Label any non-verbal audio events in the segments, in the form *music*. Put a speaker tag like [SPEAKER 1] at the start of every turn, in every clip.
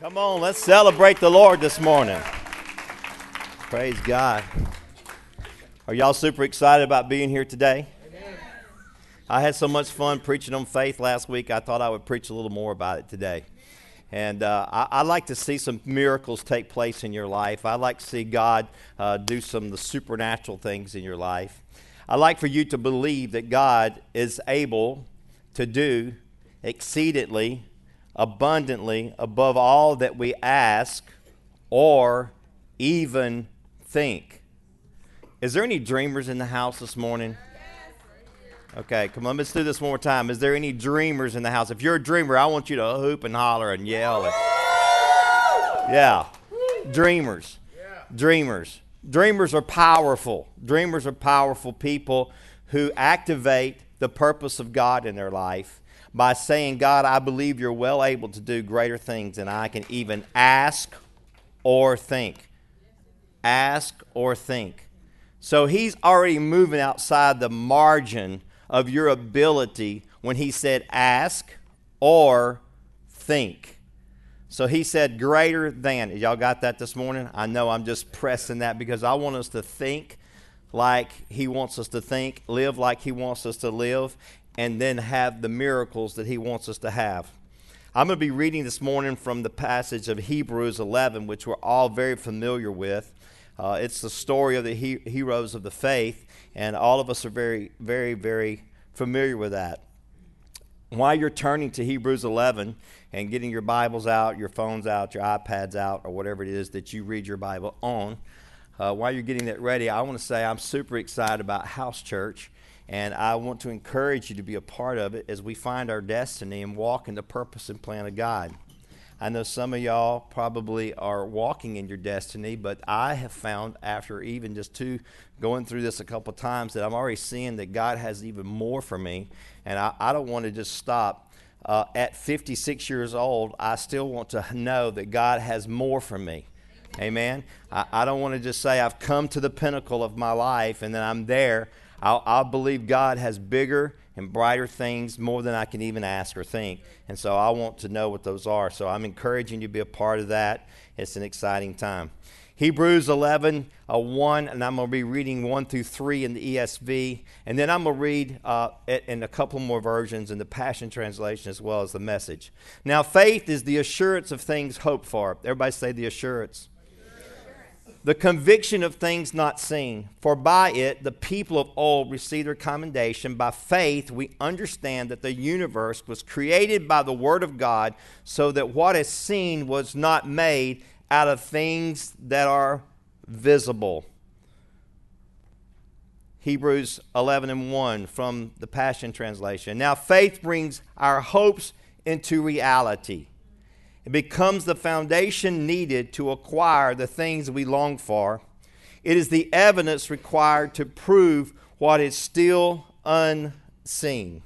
[SPEAKER 1] Come on, let's celebrate the Lord this morning. Praise God. Are y'all super excited about being here today? I had so much fun preaching on faith last week, I thought I would preach a little more about it today. And uh, I, I, like to see some miracles take place in your life. I like to see God uh, do some of the supernatural things in your life. I like for you to believe that God is able to do exceedingly, abundantly, above all that we ask or even think. Is there any dreamers in the house this morning? Okay, come on, let's do this one more time. Is there any dreamers in the house? If you're a dreamer, I want you to hoop and holler and yell. And, yeah, dreamers. Dreamers. Dreamers are powerful. Dreamers are powerful people who activate the purpose of God in their life by saying, God, I believe you're well able to do greater things than I can even ask or think. Ask or think. So he's already moving outside the margin of your ability when he said ask or think. So he said greater than. Y'all got that this morning? I know I'm just pressing that because I want us to think like he wants us to think, live like he wants us to live, and then have the miracles that he wants us to have. I'm going to be reading this morning from the passage of Hebrews 11, which we're all very familiar with. Uh, it's the story of the he- heroes of the faith, and all of us are very, very, very familiar with that. While you're turning to Hebrews 11 and getting your Bibles out, your phones out, your iPads out, or whatever it is that you read your Bible on, uh, while you're getting that ready, I want to say I'm super excited about House Church, and I want to encourage you to be a part of it as we find our destiny and walk in the purpose and plan of God. I know some of y'all probably are walking in your destiny, but I have found after even just two going through this a couple times that I'm already seeing that God has even more for me, and I, I don't want to just stop. Uh, at 56 years old, I still want to know that God has more for me. Amen. I, I don't want to just say I've come to the pinnacle of my life and then I'm there. I'll, I'll believe God has bigger and brighter things more than I can even ask or think. And so I want to know what those are. So I'm encouraging you to be a part of that. It's an exciting time. Hebrews 11, uh, 1, and I'm going to be reading 1 through 3 in the ESV. And then I'm going to read uh, in a couple more versions in the Passion Translation as well as the message. Now, faith is the assurance of things hoped for. Everybody say the assurance the conviction of things not seen. For by it the people of old received their commendation. By faith we understand that the universe was created by the Word of God, so that what is seen was not made out of things that are visible. Hebrews 11 and 1 from the Passion Translation. Now faith brings our hopes into reality. It becomes the foundation needed to acquire the things we long for. It is the evidence required to prove what is still unseen.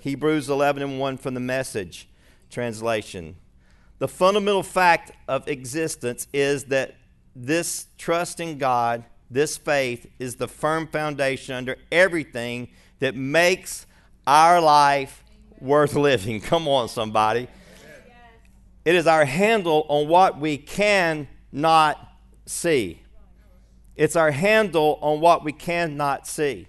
[SPEAKER 1] Hebrews 11 and 1 from the message translation. The fundamental fact of existence is that this trust in God, this faith, is the firm foundation under everything that makes our life worth living. *laughs* Come on, somebody. It is our handle on what we cannot see. It's our handle on what we cannot see.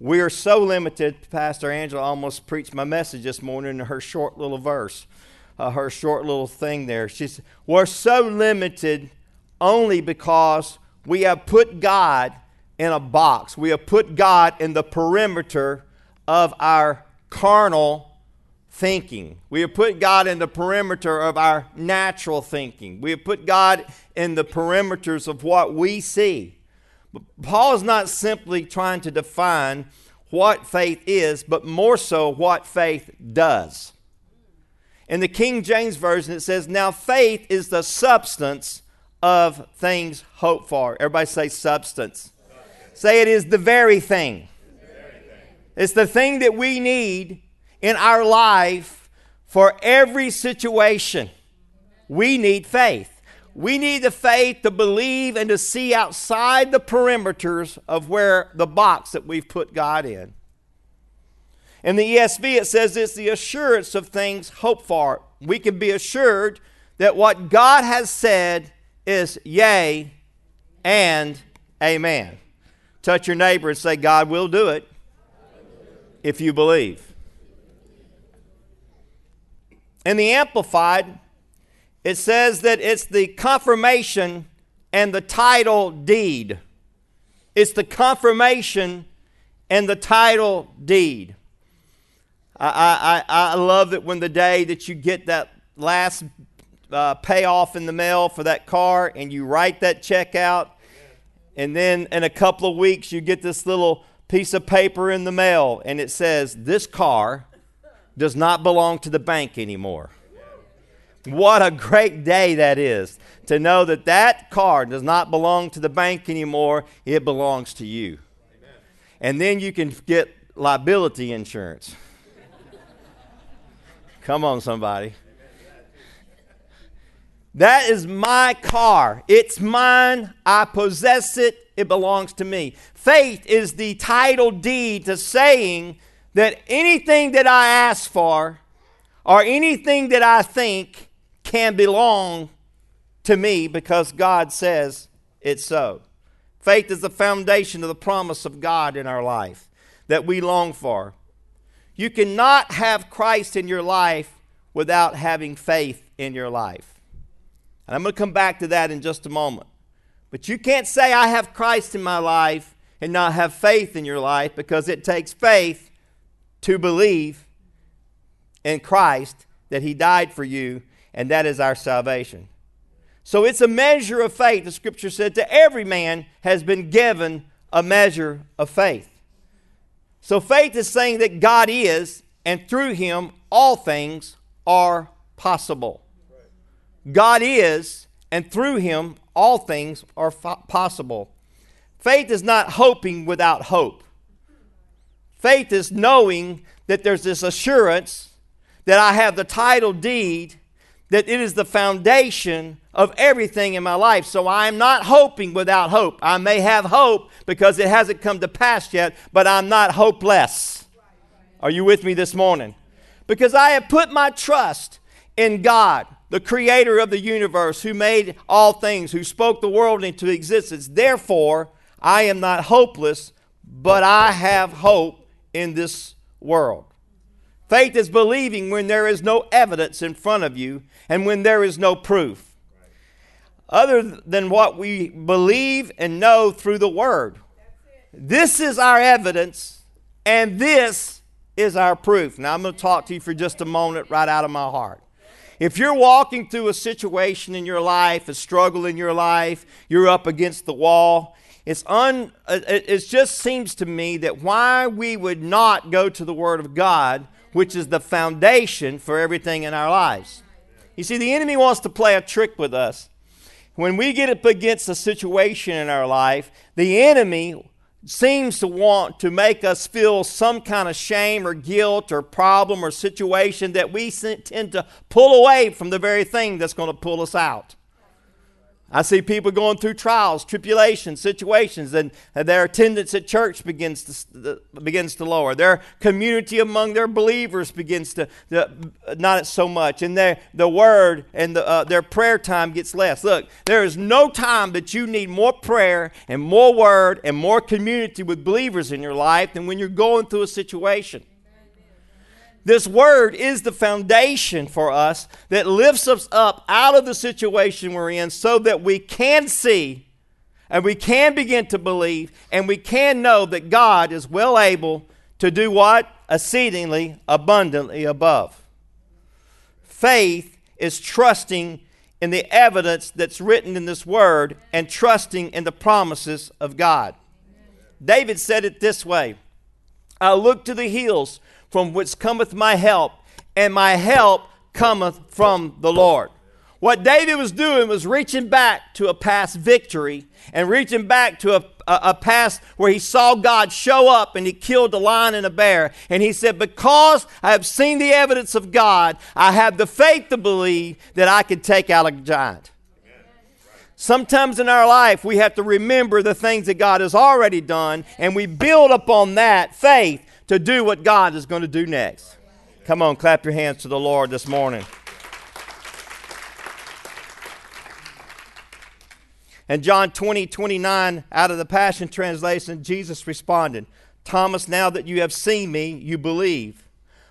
[SPEAKER 1] We are so limited. Pastor Angela almost preached my message this morning in her short little verse, uh, her short little thing there. She said, We're so limited only because we have put God in a box. We have put God in the perimeter of our carnal thinking. We have put God in the perimeter of our natural thinking. We have put God in the perimeters of what we see. But Paul is not simply trying to define what faith is, but more so what faith does. In the King James Version, it says, Now faith is the substance of things hoped for. Everybody say substance. Say it is. The very thing. It's the thing that we need in our life for every situation. We need faith. We need the faith to believe and to see outside the perimeters of where the box that we've put God in. In the ESV, it says it's the assurance of things hoped for. We can be assured that what God has said is yea and amen. Touch your neighbor and say, God will do it if you believe. In the Amplified, it says that it's the confirmation and the title deed. It's the confirmation and the title deed. I, I, I love it when the day that you get that last uh, payoff in the mail for that car and you write that check out, and then in a couple of weeks you get this little piece of paper in the mail and it says, This car does not belong to the bank anymore. What a great day that is to know that that car does not belong to the bank anymore, it belongs to you. And then you can get liability insurance. Come on, somebody. That is my car. It's mine. I possess it. It belongs to me. Faith is the title deed to saying that anything that I ask for or anything that I think can belong to me because God says it's so. Faith is the foundation of the promise of God in our life that we long for. You cannot have Christ in your life without having faith in your life. And I'm going to come back to that in just a moment. But you can't say, I have Christ in my life and not have faith in your life because it takes faith to believe in Christ that He died for you, and that is our salvation. So it's a measure of faith. The scripture said, To every man has been given a measure of faith. So faith is saying that God is, and through him all things are possible. God is, and through him all things are fo- possible. Faith is not hoping without hope. Faith is knowing that there's this assurance that I have the title deed, that it is the foundation of everything in my life. So I am not hoping without hope. I may have hope because it hasn't come to pass yet, but I'm not hopeless. Are you with me this morning? Because I have put my trust in God, the creator of the universe, who made all things, who spoke the world into existence. Therefore, I am not hopeless, but I have hope in this world. Faith is believing when there is no evidence in front of you and when there is no proof other than what we believe and know through the Word. This is our evidence, and this is our proof. Now, I'm going to talk to you for just a moment right out of my heart. If you're walking through a situation in your life, a struggle in your life, you're up against the wall, it's un, it just seems to me that why we would not go to the Word of God, which is the foundation for everything in our lives. You see, the enemy wants to play a trick with us when we get up against a situation in our life, the enemy seems to want to make us feel some kind of shame or guilt or problem or situation that we tend to pull away from the very thing that's going to pull us out. I see people going through trials, tribulations, situations, and their attendance at church begins to, begins to lower. Their community among their believers begins to, to not so much, and their the word and the, uh, their prayer time gets less. Look, there is no time that you need more prayer and more word and more community with believers in your life than when you're going through a situation. This word is the foundation for us that lifts us up out of the situation we're in so that we can see and we can begin to believe and we can know that God is well able to do what? Exceedingly abundantly above. Faith is trusting in the evidence that's written in this word and trusting in the promises of God. David said it this way I look to the hills from which cometh my help, and my help cometh from the Lord. What David was doing was reaching back to a past victory and reaching back to a, a, a, past where he saw God show up and he killed a lion and a bear. And he said, Because I have seen the evidence of God, I have the faith to believe that I can take out a giant. Sometimes in our life, we have to remember the things that God has already done, and we build upon that faith to do what God is going to do next. Come on, clap your hands to the Lord this morning. And John 20, 29, out of the Passion Translation, Jesus responded, Thomas, now that you have seen me, you believe.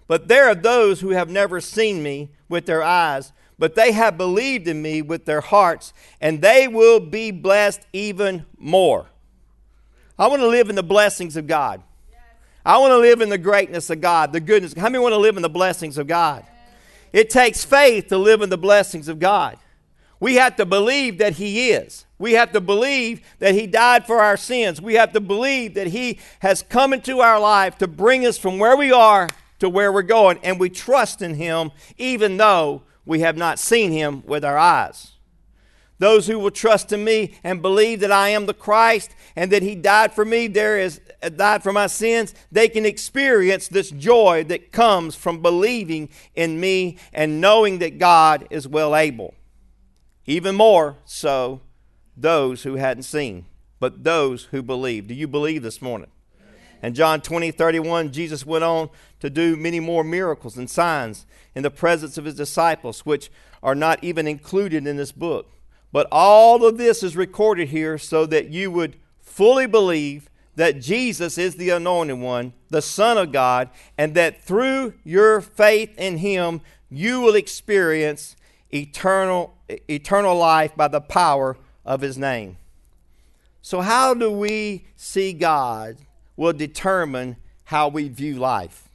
[SPEAKER 1] But there are those who have never seen me with their eyes, but they have believed in me with their hearts, and they will be blessed even more. I want to live in the blessings of God. I want to live in the greatness of God, the goodness. How many want to live in the blessings of God? It takes faith to live in the blessings of God. We have to believe that He is. We have to believe that He died for our sins. We have to believe that He has come into our life to bring us from where we are to where we're going. And we trust in Him even though we have not seen Him with our eyes. Those who will trust in me and believe that I am the Christ and that He died for me, there is Uh, died for my sins, they can experience this joy that comes from believing in me and knowing that God is well able. Even more so, those who hadn't seen, but those who believe. Do you believe this morning? And John 20, 31, Jesus went on to do many more miracles and signs in the presence of his disciples, which are not even included in this book. But all of this is recorded here so that you would fully believe that Jesus is the anointed one, the Son of God, and that through your faith in him, you will experience eternal, eternal life by the power of his name. So, how do we see God will determine how we view life.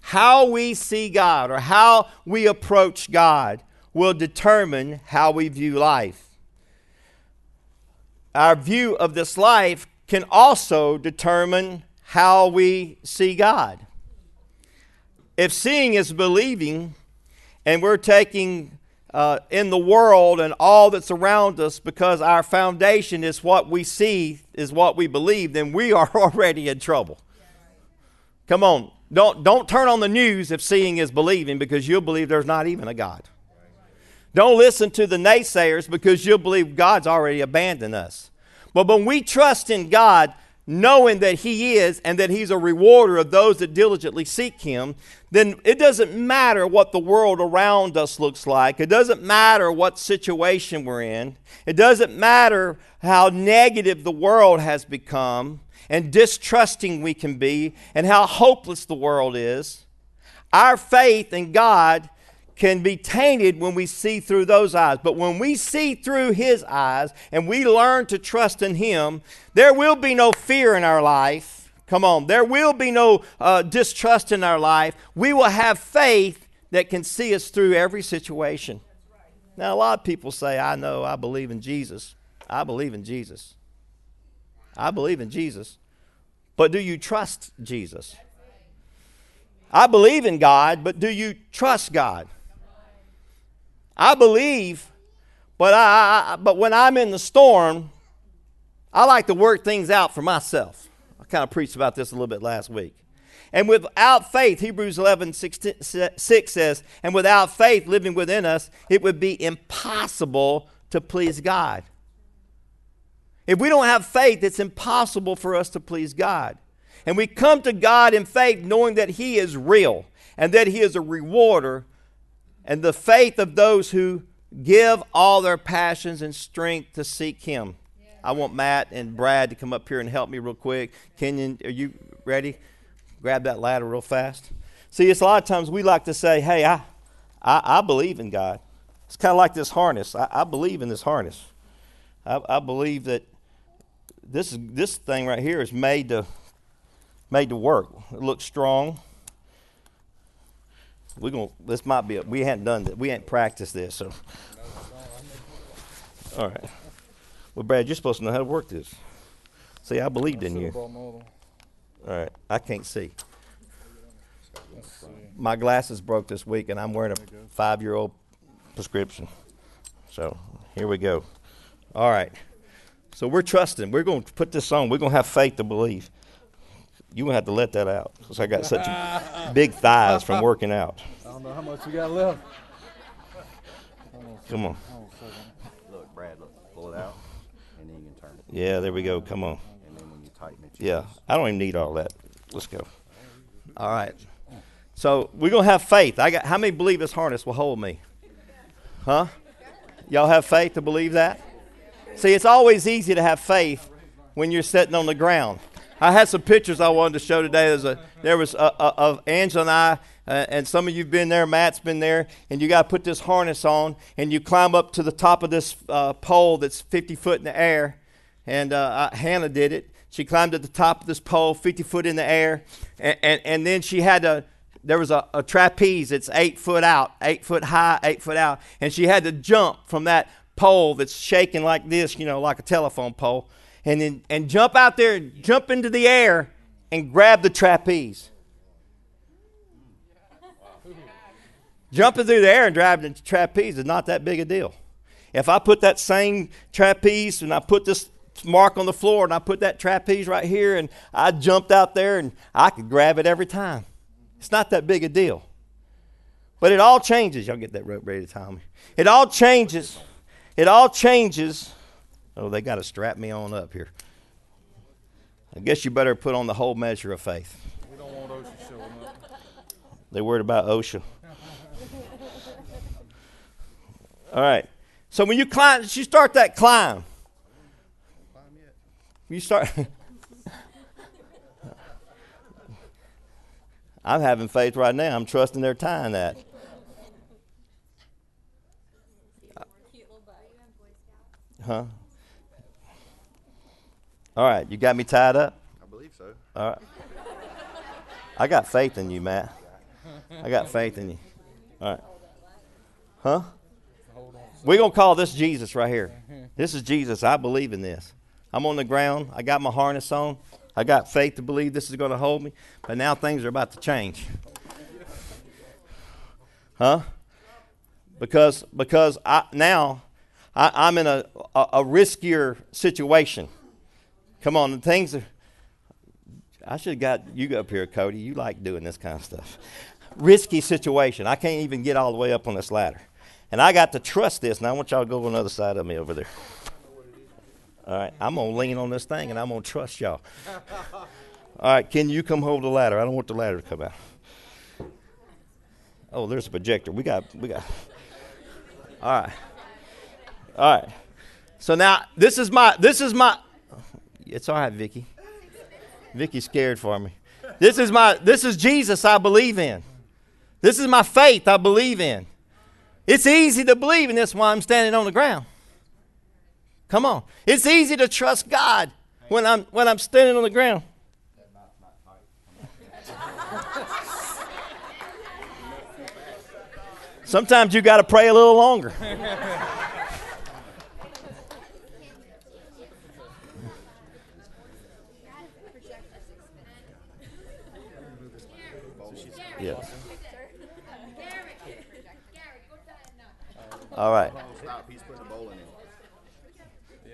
[SPEAKER 1] How we see God or how we approach God will determine how we view life our view of this life can also determine how we see God. If seeing is believing, and we're taking uh, in the world and all that's around us because our foundation is what we see, is what we believe, then we are *laughs* already in trouble. Come on. Don't, don't turn on the news if seeing is believing because you'll believe there's not even a God. Don't listen to the naysayers because you'll believe God's already abandoned us. But when we trust in God, knowing that He is and that He's a rewarder of those that diligently seek Him, then it doesn't matter what the world around us looks like. It doesn't matter what situation we're in. It doesn't matter how negative the world has become and distrusting we can be and how hopeless the world is. Our faith in God can be tainted when we see through those eyes. But when we see through His eyes and we learn to trust in Him, there will be no fear in our life. Come on, there will be no uh, distrust in our life. We will have faith that can see us through every situation. Now, a lot of people say, I know, I believe in Jesus. I believe in Jesus. I believe in Jesus. But do you trust Jesus? I believe in God, but do you trust God? I believe, but, I, I, but when I'm in the storm, I like to work things out for myself. I kind of preached about this a little bit last week. And without faith, Hebrews 11 6 says, and without faith living within us, it would be impossible to please God. If we don't have faith, it's impossible for us to please God. And we come to God in faith knowing that He is real and that He is a rewarder and the faith of those who give all their passions and strength to seek Him. I want Matt and Brad to come up here and help me real quick. Kenyon, are you ready? Grab that ladder real fast. See, it's a lot of times we like to say, hey, I, I, I believe in God. It's kind of like this harness. I, I believe in this harness. I, I believe that this, is, this thing right here is made to, made to work. It looks strong we're gonna. This might be. A, we hadn't done that. We hadn't practiced this. So. All right. Well, Brad, you're supposed to know how to work this. See, I believed in you. All right. I can't see. My glasses broke this week, and I'm wearing a five-year-old prescription. So here we go. All right. So we're trusting. We're going to put this on. We're going to have faith to believe. You gonna have to let that out because I got such *laughs* big thighs from working out.
[SPEAKER 2] I don't know how much you got left.
[SPEAKER 1] Come on.
[SPEAKER 3] Look, Brad, look, pull it out, and then you can turn it.
[SPEAKER 1] Yeah, there we go. Come on.
[SPEAKER 3] And then when you tighten it,
[SPEAKER 1] Yeah, I don't even need all that. Let's go. All right. So we're gonna have faith. I got. How many believe this harness will hold me? Huh? Y'all have faith to believe that? See, it's always easy to have faith when you're sitting on the ground. I had some pictures I wanted to show today. There's a, there was a, a, of Angela and I, uh, and some of you've been there. Matt's been there, and you got to put this harness on, and you climb up to the top of this uh, pole that's 50 foot in the air. And uh, Hannah did it. She climbed at the top of this pole, 50 foot in the air, and, and, and then she had to. There was a, a trapeze that's eight foot out, eight foot high, eight foot out, and she had to jump from that pole that's shaking like this, you know, like a telephone pole, and then and jump out there, jump into the air, and grab the trapeze. Jumping through the air and driving the trapeze is not that big a deal. If I put that same trapeze and I put this mark on the floor and I put that trapeze right here and I jumped out there and I could grab it every time. It's not that big a deal. But it all changes. Y'all get that rope ready to tie me. It all changes. It all changes. Oh, they got to strap me on up here. I guess you better put on the whole measure of faith. We don't want OSHA showing up. They worried about OSHA. All right. So when you climb, you start that climb. You start. *laughs* I'm having faith right now. I'm trusting they're tying that. Huh? All right, you got me tied up?
[SPEAKER 3] I believe so.
[SPEAKER 1] All right. I got faith in you, Matt. I got faith in you. All right. Huh? We're going to call this Jesus right here. This is Jesus. I believe in this. I'm on the ground. I got my harness on. I got faith to believe this is going to hold me. But now things are about to change. Huh? Because because I now I, am in a, a, a riskier situation. Come on, the things are. I should have got you up here, Cody. You like doing this kind of stuff. Risky situation. I can't even get all the way up on this ladder. And I got to trust this. Now I want y'all to go on the other side of me over there. All right, I'm gonna lean on this thing and I'm gonna trust y'all. All right, can you come hold the ladder? I don't want the ladder to come out. Oh, there's a projector. We got, we got. All right, all right. So now this is my, this is my. It's all right, Vicky. Vicky's scared for me. This is my, this is Jesus I believe in. This is my faith I believe in. It's easy to believe, and that's why I'm standing on the ground. Come on. It's easy to trust God when I'm when I'm standing on the ground. Sometimes you got to pray a little longer. *laughs* yes. All right.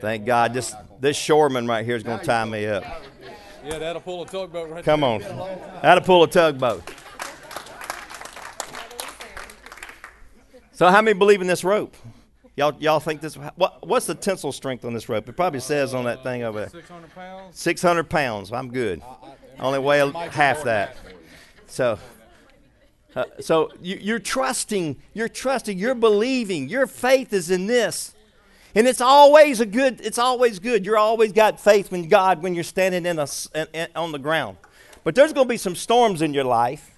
[SPEAKER 1] Thank God this this shoreman right here is going to tie me up.
[SPEAKER 2] Yeah, that'll pull a tugboat right
[SPEAKER 1] Come on. That'll pull a tugboat. So how many believe in this rope? Y'all, y'all think this? What, what's the tensile strength on this rope? It probably says on that thing over there.
[SPEAKER 2] Six hundred pounds.
[SPEAKER 1] Six hundred pounds. I'm good. I Only weigh half that. So, uh, so you, you're trusting. You're trusting. You're believing. Your faith is in this. And it's always a good, it's always good. You're always got faith in God when you're standing in a, in, on the ground. But there's going to be some storms in your life,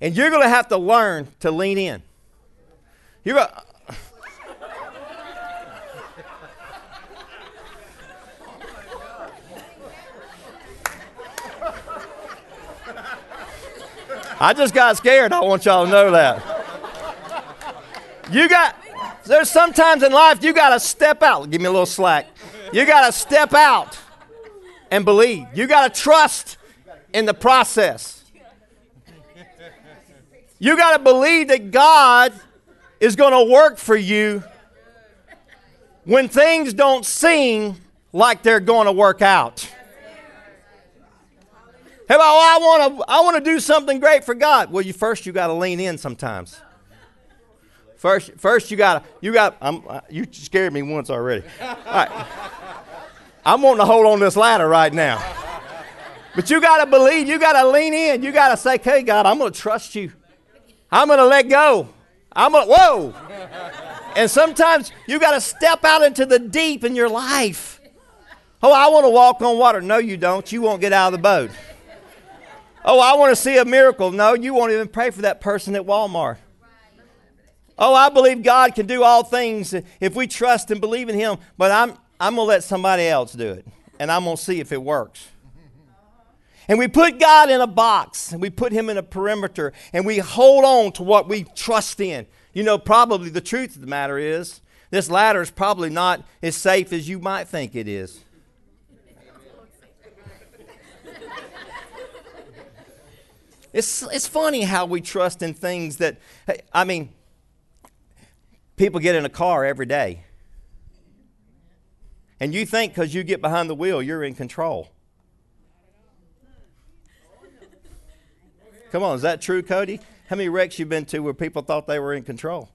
[SPEAKER 1] and you're going to have to learn to lean in. You're I just got scared. I want y'all to know that. You got there's sometimes in life you got to step out. Give me a little slack. You got to step out and believe. You got to trust in the process. You got to believe that God is going to work for you when things don't seem like they're going to work out. Hey, well, I want to I want to do something great for God. Well, you first you got to lean in sometimes. First, first you got you got. I'm, uh, you scared me once already. All right. I'm wanting to hold on this ladder right now. But you got to believe. You got to lean in. You got to say, "Hey, God, I'm going to trust you. I'm going to let go. I'm going. to Whoa." And sometimes you got to step out into the deep in your life. Oh, I want to walk on water. No, you don't. You won't get out of the boat. Oh, I want to see a miracle. No, you won't even pray for that person at Walmart. Oh, I believe God can do all things if we trust and believe in Him, but I'm, I'm going to let somebody else do it, and I'm going to see if it works. And we put God in a box, and we put Him in a perimeter, and we hold on to what we trust in. You know, probably the truth of the matter is this ladder is probably not as safe as you might think it is. It's, it's funny how we trust in things that, I mean, people get in a car every day. And you think because you get behind the wheel, you're in control. Come on, is that true, Cody? How many wrecks you been to where people thought they were in control?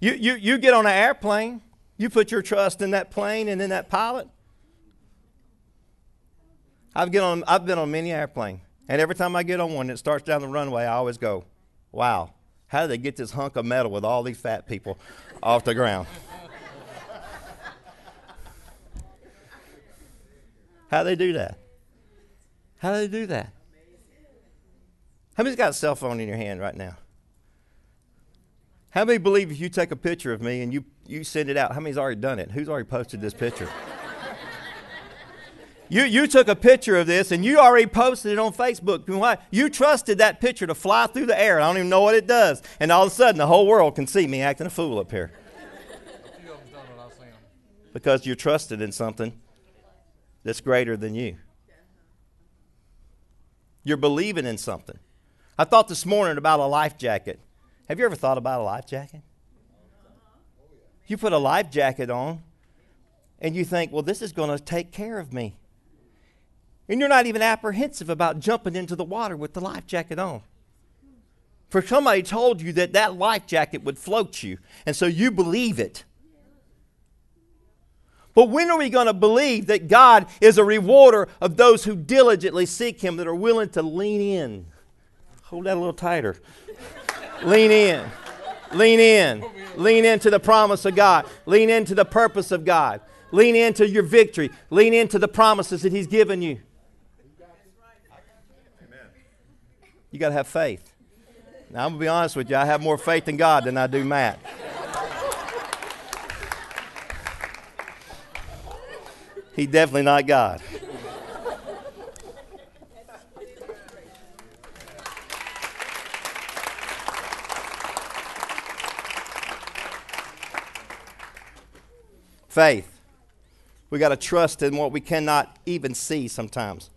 [SPEAKER 1] You, you, you get on an airplane, you put your trust in that plane and in that pilot. I've, get on, I've been on many airplanes. And every time I get on one it starts down the runway, I always go, wow, how did they get this hunk of metal with all these fat people off the ground? How do they do that? How do they do that? How many's got a cell phone in your hand right now? How many believe if you take a picture of me and you, you send it out, how many's already done it? Who's already posted this picture? You, you took a picture of this and you already posted it on Facebook. Why? You trusted that picture to fly through the air. I don't even know what it does. And all of a sudden, the whole world can see me acting a fool up here. Because you're trusted in something that's greater than you. You're believing in something. I thought this morning about a life jacket. Have you ever thought about a life jacket? You put a life jacket on and you think, well, this is going to take care of me. And you're not even apprehensive about jumping into the water with the life jacket on. For somebody told you that that life jacket would float you, and so you believe it. But when are we going to believe that God is a rewarder of those who diligently seek Him, that are willing to lean in? Hold that a little tighter. lean in. Lean in. Lean into the promise of God. Lean into the purpose of God. Lean into your victory. Lean into the promises that He's given you. You got to have faith. Now, I'm going to be honest with you. I have more faith in God than I do Matt. He's definitely not God. Faith. We got to trust in what we cannot even see sometimes.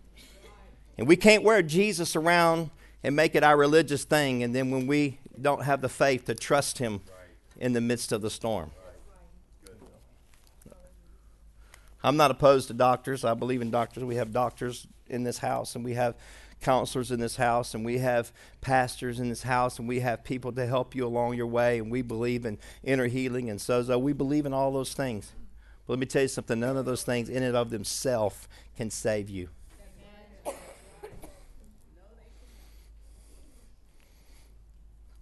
[SPEAKER 1] And we can't wear Jesus around and make it our religious thing, and then when we don't have the faith to trust Him in the midst of the storm. I'm not opposed to doctors. I believe in doctors. We have doctors in this house, and we have counselors in this house, and we have pastors in this house, and we have people to help you along your way, and we believe in inner healing and sozo. We believe in all those things. But let me tell you something none of those things in and of themselves can save you.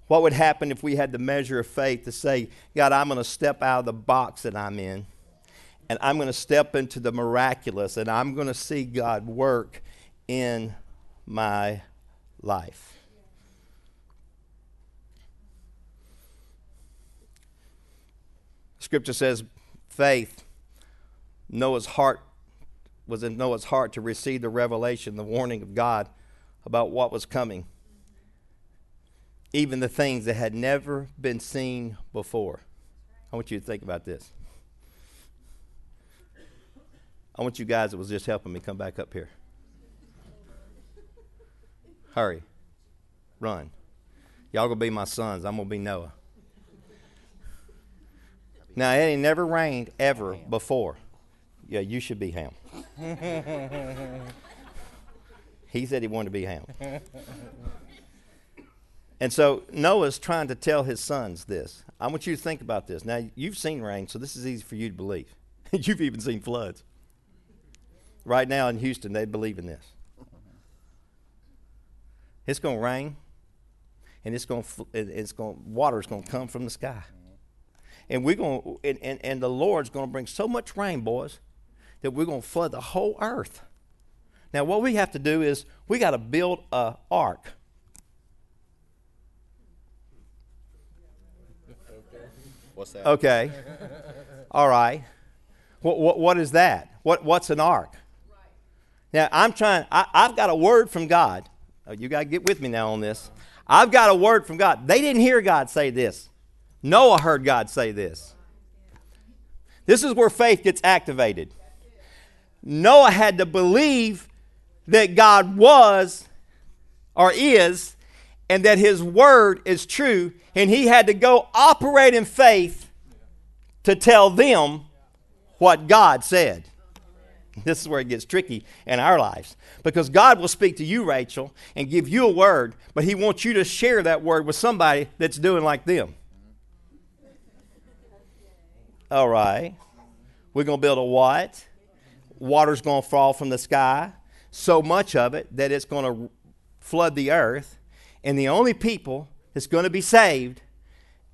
[SPEAKER 1] What would happen if we had the measure of faith to say, God, I'm going to step out of the box that I'm in and I'm going to step into the miraculous and I'm going to see God work in my life? Scripture says, faith, Noah's heart was in Noah's heart to receive the revelation, the warning of God about what was coming even the things that had never been seen before. I want you to think about this. I want you guys that was just helping me come back up here. Hurry. Run. Y'all gonna be my sons. I'm gonna be Noah. Now it ain't never rained ever before. Yeah, you should be Ham. *laughs* he said he wanted to be Ham. *laughs* And so Noah's trying to tell his sons this. I want you to think about this. Now, you've seen rain, so this is easy for you to believe. *laughs* you've even seen floods. Right now in Houston, they believe in this. It's going to rain, and it's going to, it's going, water is going to come from the sky. and we're going and, and, and the Lord's going to bring so much rain, boys, that we're going to flood the whole earth. Now, what we have to do is we got to build a ark.
[SPEAKER 3] What's that?
[SPEAKER 1] Okay. All right. What, what, what is that? What, what's an ark? Now, I'm trying, I, I've got a word from God. Oh, you got to get with me now on this. I've got a word from God. They didn't hear God say this. Noah heard God say this. This is where faith gets activated. Noah had to believe that God was or is and that his word is true, and he had to go operate in faith to tell them what God said. This is where it gets tricky in our lives because God will speak to you, Rachel, and give you a word, but He wants you to share that word with somebody that's doing like them. All right. We're going to build a what? Water's going to fall from the sky, so much of it that it's going to flood the earth, and the only people that's going to be saved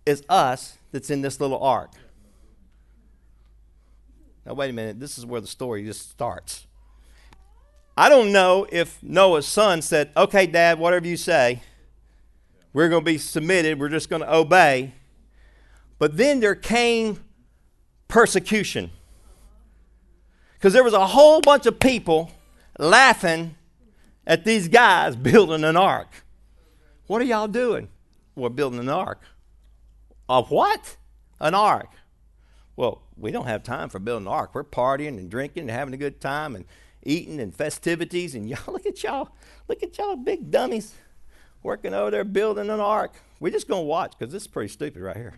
[SPEAKER 1] is us that's in this little ark. Now, wait a minute. This is where the story just starts. I don't know if Noah's son said, Okay, Dad, whatever you say, we're going to be submitted, we're just going to obey. But then there came persecution. Because there was a whole bunch of people laughing at these guys building an ark. What are y'all doing? We're building an ark. Of what? An ark. Well, we don't have time for building an ark. We're partying and drinking and having a good time and eating and festivities. And *laughs* y'all, look at y'all, look at y'all big dummies working over there building an ark. We're just going to watch because this is pretty stupid right here.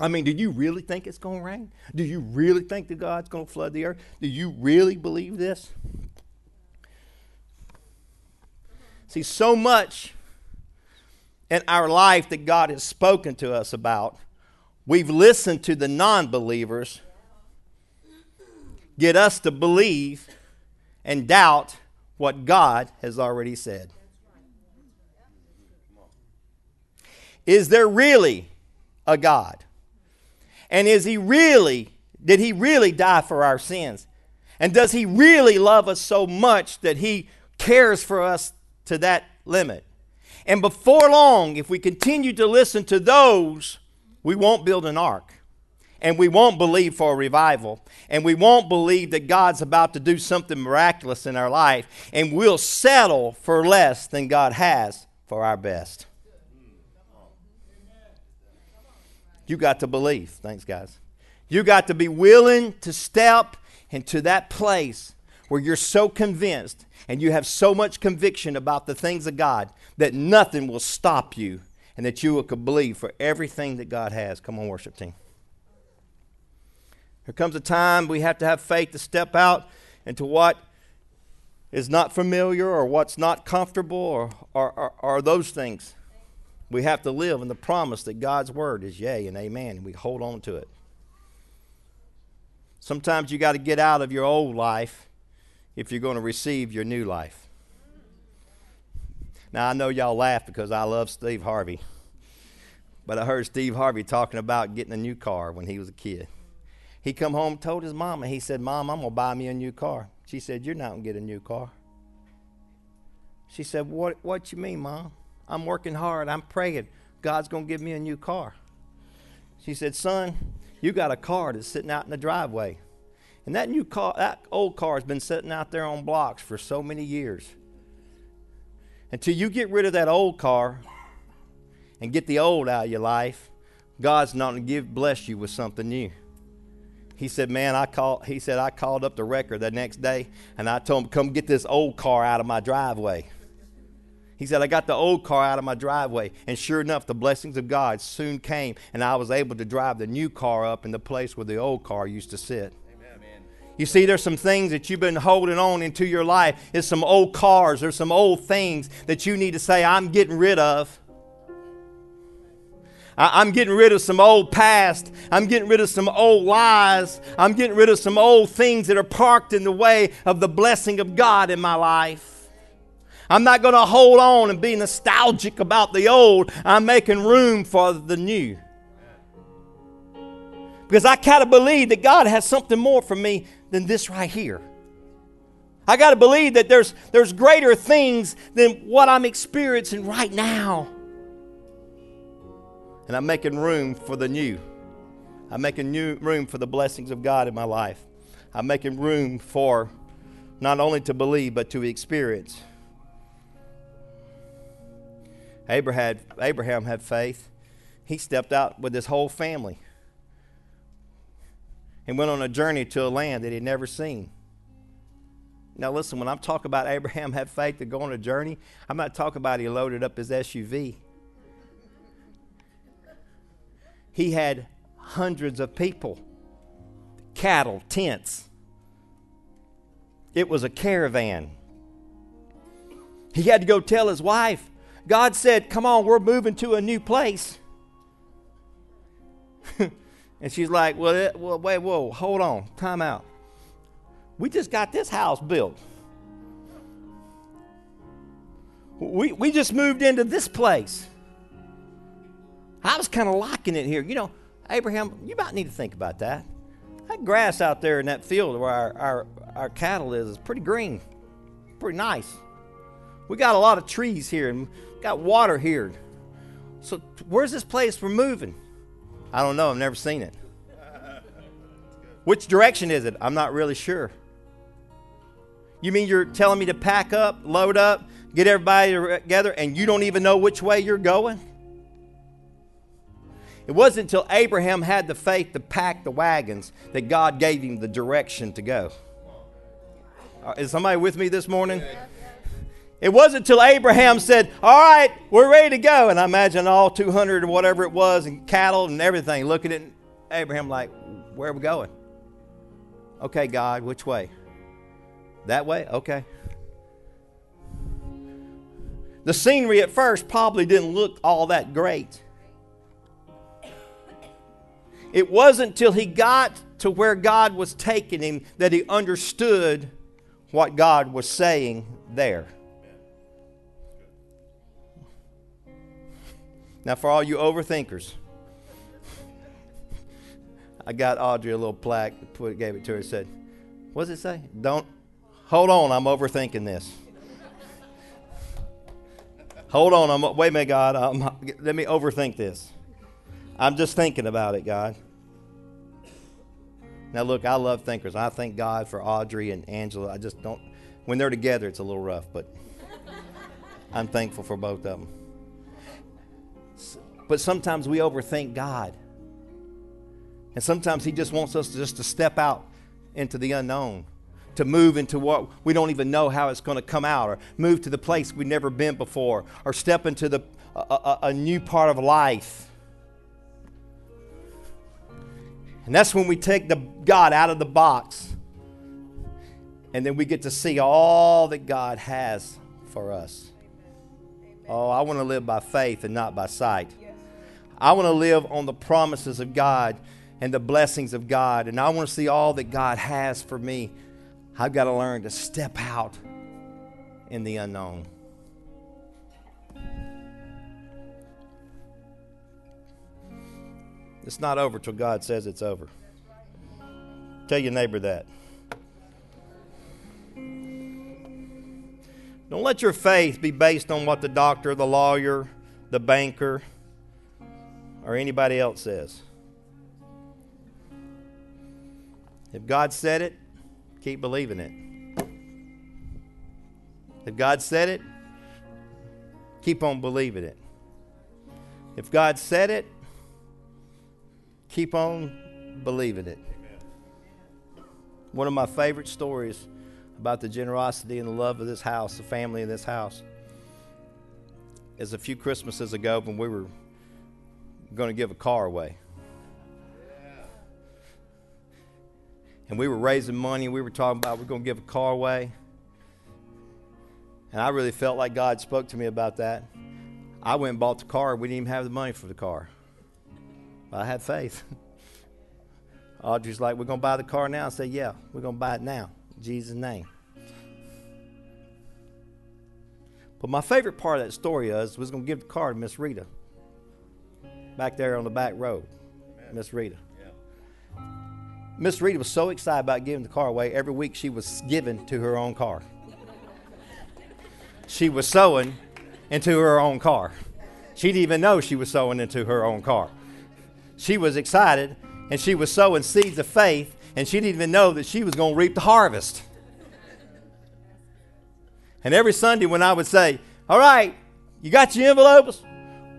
[SPEAKER 1] I mean, do you really think it's going to rain? Do you really think that God's going to flood the earth? Do you really believe this? See, so much in our life that God has spoken to us about We've listened to the non believers get us to believe and doubt what God has already said. Is there really a God? And is he really, did he really die for our sins? And does he really love us so much that he cares for us to that limit? And before long, if we continue to listen to those we won't build an ark. And we won't believe for a revival. And we won't believe that God's about to do something miraculous in our life. And we'll settle for less than God has for our best. You got to believe. Thanks, guys. You got to be willing to step into that place where you're so convinced and you have so much conviction about the things of God that nothing will stop you and that you will believe for everything that God has. Come on, worship team. There comes a time we have to have faith to step out into what is not familiar or what's not comfortable or, or, or, or those things. We have to live in the promise that God's word is yea and amen, and we hold on to it. Sometimes you got to get out of your old life if you're going to receive your new life. Now, I know y'all laugh because I love Steve Harvey. But I heard Steve Harvey talking about getting a new car when he was a kid. He come home told his mama, he said, Mom, I'm going to buy me a new car. She said, You're not going to get a new car. She said, What what you mean, Mom? I'm working hard. I'm praying. God's going to give me a new car. She said, Son, you got a car that's sitting out in the driveway. And that new car, that old car has been sitting out there on blocks for so many years. Until you get rid of that old car and get the old out of your life, God's not going to give bless you with something new. He said, "Man, I called." He said, "I called up the wrecker the next day, and I told him, come get this old car out of my driveway." He said, I got the old car out of my driveway. And sure enough, the blessings of God soon came, and I was able to drive the new car up in the place where the old car used to sit. You see, there's some things that you've been holding on into your life. It's some old cars, there's some old things that you need to say, I'm getting rid of. I'm getting rid of some old past. I'm getting rid of some old lies. I'm getting rid of some old things that are parked in the way of the blessing of God in my life. I'm not going to hold on and be nostalgic about the old. I'm making room for the new. Because I kind of believe that God has something more for me than this right here. I got to believe that there's, there's greater things than what I'm experiencing right now. And I'm making room for the new. I'm making new room for the blessings of God in my life. I'm making room for not only to believe, but to experience. Abraham, Abraham had faith. He stepped out with his whole family and went on a journey to a land that he'd never seen. Now, listen, when I'm talking about *laughs* Abraham had faith to go on a journey, I'm not talking about he loaded up his SUV. He had hundreds of people, cattle, tents. It was a caravan. He had to go tell his wife, God said, Come on, we're moving to a new place. *laughs* and she's like, well, it, well, wait, whoa, hold on, time out. We just got this house built. We, we just moved into this place. I was kind of liking it here. You know, Abraham, you might need to think about that. That grass out there in that field where our, our, our cattle is is pretty green, pretty nice. We got a lot of trees here and got water here. So where's this place we're moving? I don't know. I've never seen it. Which direction is it? I'm not really sure. You mean you're telling me to pack up, load up, get everybody together, and you don't even know which way you're going? It wasn't until Abraham had the faith to pack the wagons that God gave him the direction to go. Uh, is somebody with me this morning? It wasn't until Abraham said, All right, we're ready to go. And I imagine all 200 or whatever it was, and cattle and everything looking at Abraham like, Where are we going? Okay, God, which way? That way? Okay. The scenery at first probably didn't look all that great. It wasn't until he got to where God was taking him that he understood what God was saying there. Now, for all you overthinkers, *laughs* I got Audrey a little plaque, put, gave it to her, said, What does it say? Don't, hold on, I'm overthinking this. *laughs* hold on, I'm, wait a minute, God, I'm, let me overthink this. I'm just thinking about it, God. Now, look, I love thinkers. I thank God for Audrey and Angela. I just don't, when they're together, it's a little rough, but *laughs* I'm thankful for both of them. But sometimes we overthink God. And sometimes He just wants us to just to step out into the unknown, to move into what we don't even know how it's going to come out, or move to the place we've never been before, or step into the, a, a, a new part of life. And that's when we take the God out of the box. And then we get to see all that God has for us. Oh, I want to live by faith and not by sight. I want to live on the promises of God and the blessings of God. And I want to see all that God has for me. I've got to learn to step out in the unknown. It's not over till God says it's over. Tell your neighbor that. Don't let your faith be based on what the doctor, the lawyer, the banker, or anybody else says. If God said it, keep believing it. If God said it, keep on believing it. If God said it, keep on believing it. One of my favorite stories about the generosity and the love of this house, the family in this house, is a few Christmases ago when we were going to give a car away. And we were raising money. We were talking about we're going to give a car away. And I really felt like God spoke to me about that. I went and bought the car. We didn't even have the money for the car. But I had faith. *laughs* Audrey's like, We're going to buy the car now. I said, Yeah, we're going to buy it now. In Jesus' name. But my favorite part of that story is was going to give the car to Miss Rita. Back there on the back road. Miss Rita. Miss Rita was so excited about giving the car away. Every week she was given to her own car. *laughs* She was sowing into her own car. She didn't even know she was sowing into her own car. She was excited and she was sowing seeds of faith, and she didn't even know that she was going to reap the harvest. And every Sunday when I would say, All right, you got your envelopes?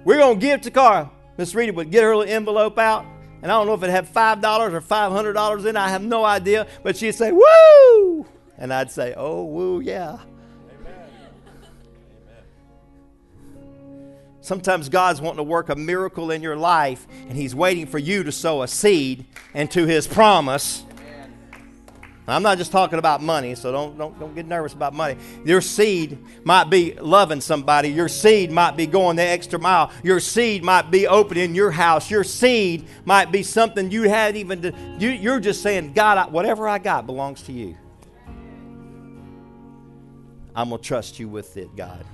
[SPEAKER 1] We're going to give to car. Miss Rita would get her little envelope out, and I don't know if it had $5 or $500 in it. I have no idea. But she'd say, Woo! And I'd say, Oh, woo, yeah. Sometimes God's wanting to work a miracle in your life, and He's waiting for you to sow a seed into His promise. I'm not just talking about money, so don't, don't, don't get nervous about money. Your seed might be loving somebody. Your seed might be going the extra mile. Your seed might be opening your house. Your seed might be something you hadn't even, you, you're just saying, God, whatever I got belongs to you. I'm going to trust you with it, God.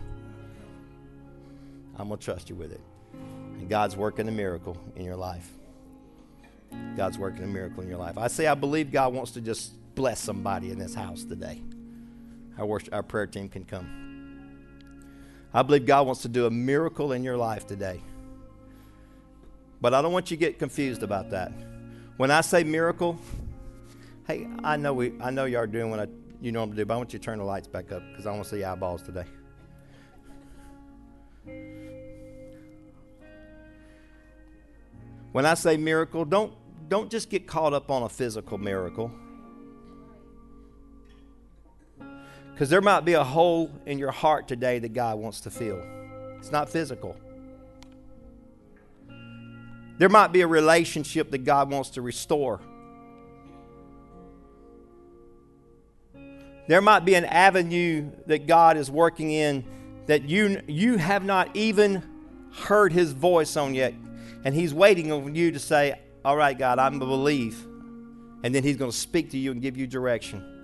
[SPEAKER 1] I'm going to trust you with it. And God's working a miracle in your life. God's working a miracle in your life. I say, I believe God wants to just bless somebody in this house today. Our, worship, our prayer team can come. I believe God wants to do a miracle in your life today. But I don't want you to get confused about that. When I say miracle, hey, I know we, I know y'all are doing what I, you normally do, but I want you to turn the lights back up because I want to see eyeballs today. When I say miracle, don't, don't just get caught up on a physical miracle. Because there might be a hole in your heart today that God wants to fill. It's not physical. There might be a relationship that God wants to restore. There might be an avenue that God is working in that you, you have not even heard His voice on yet. And He's waiting on you to say, All right, God, I'm going to believe. And then He's going to speak to you and give you direction.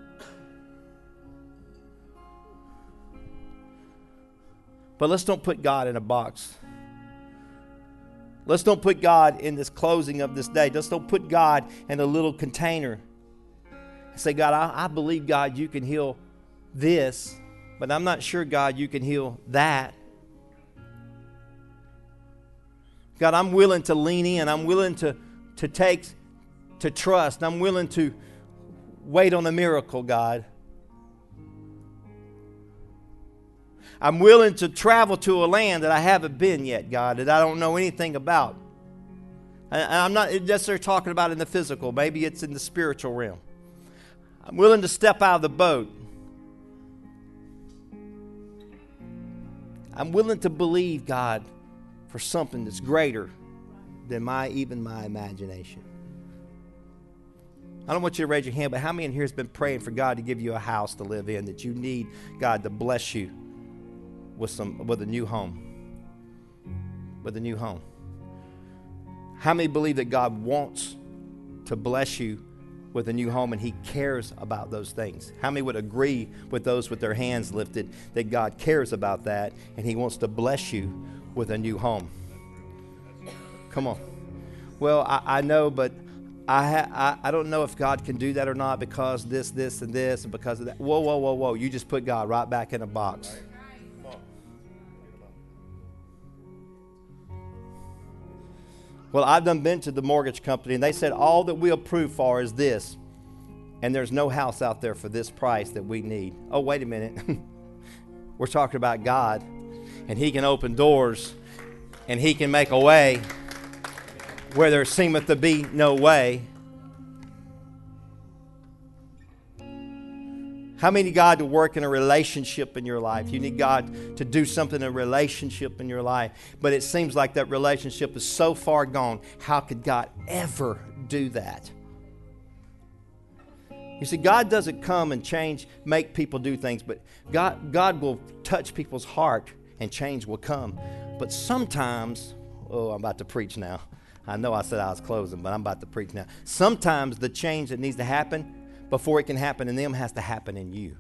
[SPEAKER 1] But let's don't put God in a box. Let's don't put God in this closing of this day. Let's don't put God in a little container. Say, God, I, I believe, God, you can heal this, but I'm not sure, God, you can heal that. God, I'm willing to lean in. I'm willing to, to take, to trust. I'm willing to wait on the miracle, God. I'm willing to travel to a land that I haven't been yet, God, that I don't know anything about. And I'm not necessarily talking about in the physical, maybe it's in the spiritual realm. I'm willing to step out of the boat. I'm willing to believe, God, for something that's greater than my even my imagination. I don't want you to raise your hand, but how many in here has been praying for God to give you a house to live in that you need God to bless you with some with a new home? With a new home. How many believe that God wants to bless you with a new home and he cares about those things? How many would agree with those with their hands lifted that God cares about that and he wants to bless you with a new home. Come on. Well, I, I know, but I, ha- I, I don't know if God can do that or not because this, this, and this, and because of that. Whoa, whoa, whoa, whoa. You just put God right back in a box. Well, I've done been to the mortgage company, and they said all that we approve for is this, and there's no house out there for this price that we need. Oh, wait a minute. *laughs* We're talking about God and He can open doors and He can make a way where there seemeth to be no way. How many God to work in a relationship in your life? You need God to do something in a relationship in your life, but it seems like that relationship is so far gone. How could God ever do that? You see, God doesn't come and change, make people do things, but God, God will touch people's heart and change will come. But sometimes, oh, I'm about to preach now. I know I said I was closing, but I'm about to preach now. Sometimes the change that needs to happen before it can happen in them has to happen in you.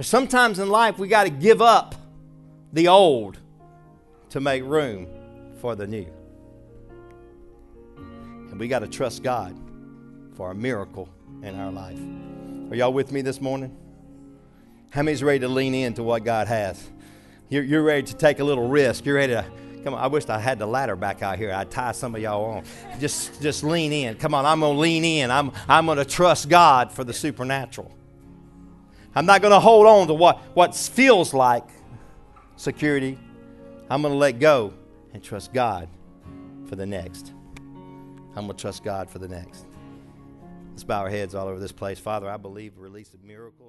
[SPEAKER 1] Sometimes in life we got to give up the old to make room for the new. And we got to trust God for a miracle in our life. Are y'all with me this morning? How many's ready to lean into what God has? You're, you're ready to take a little risk. You're ready to come on. I wish I had the ladder back out here. I'd tie some of y'all on. Just just lean in. Come on, I'm gonna lean in. I'm I'm gonna trust God for the supernatural. I'm not gonna hold on to what, what feels like security. I'm gonna let go and trust God for the next. I'm going to trust God for the next. Let's bow our heads all over this place. Father, I believe release of miracles.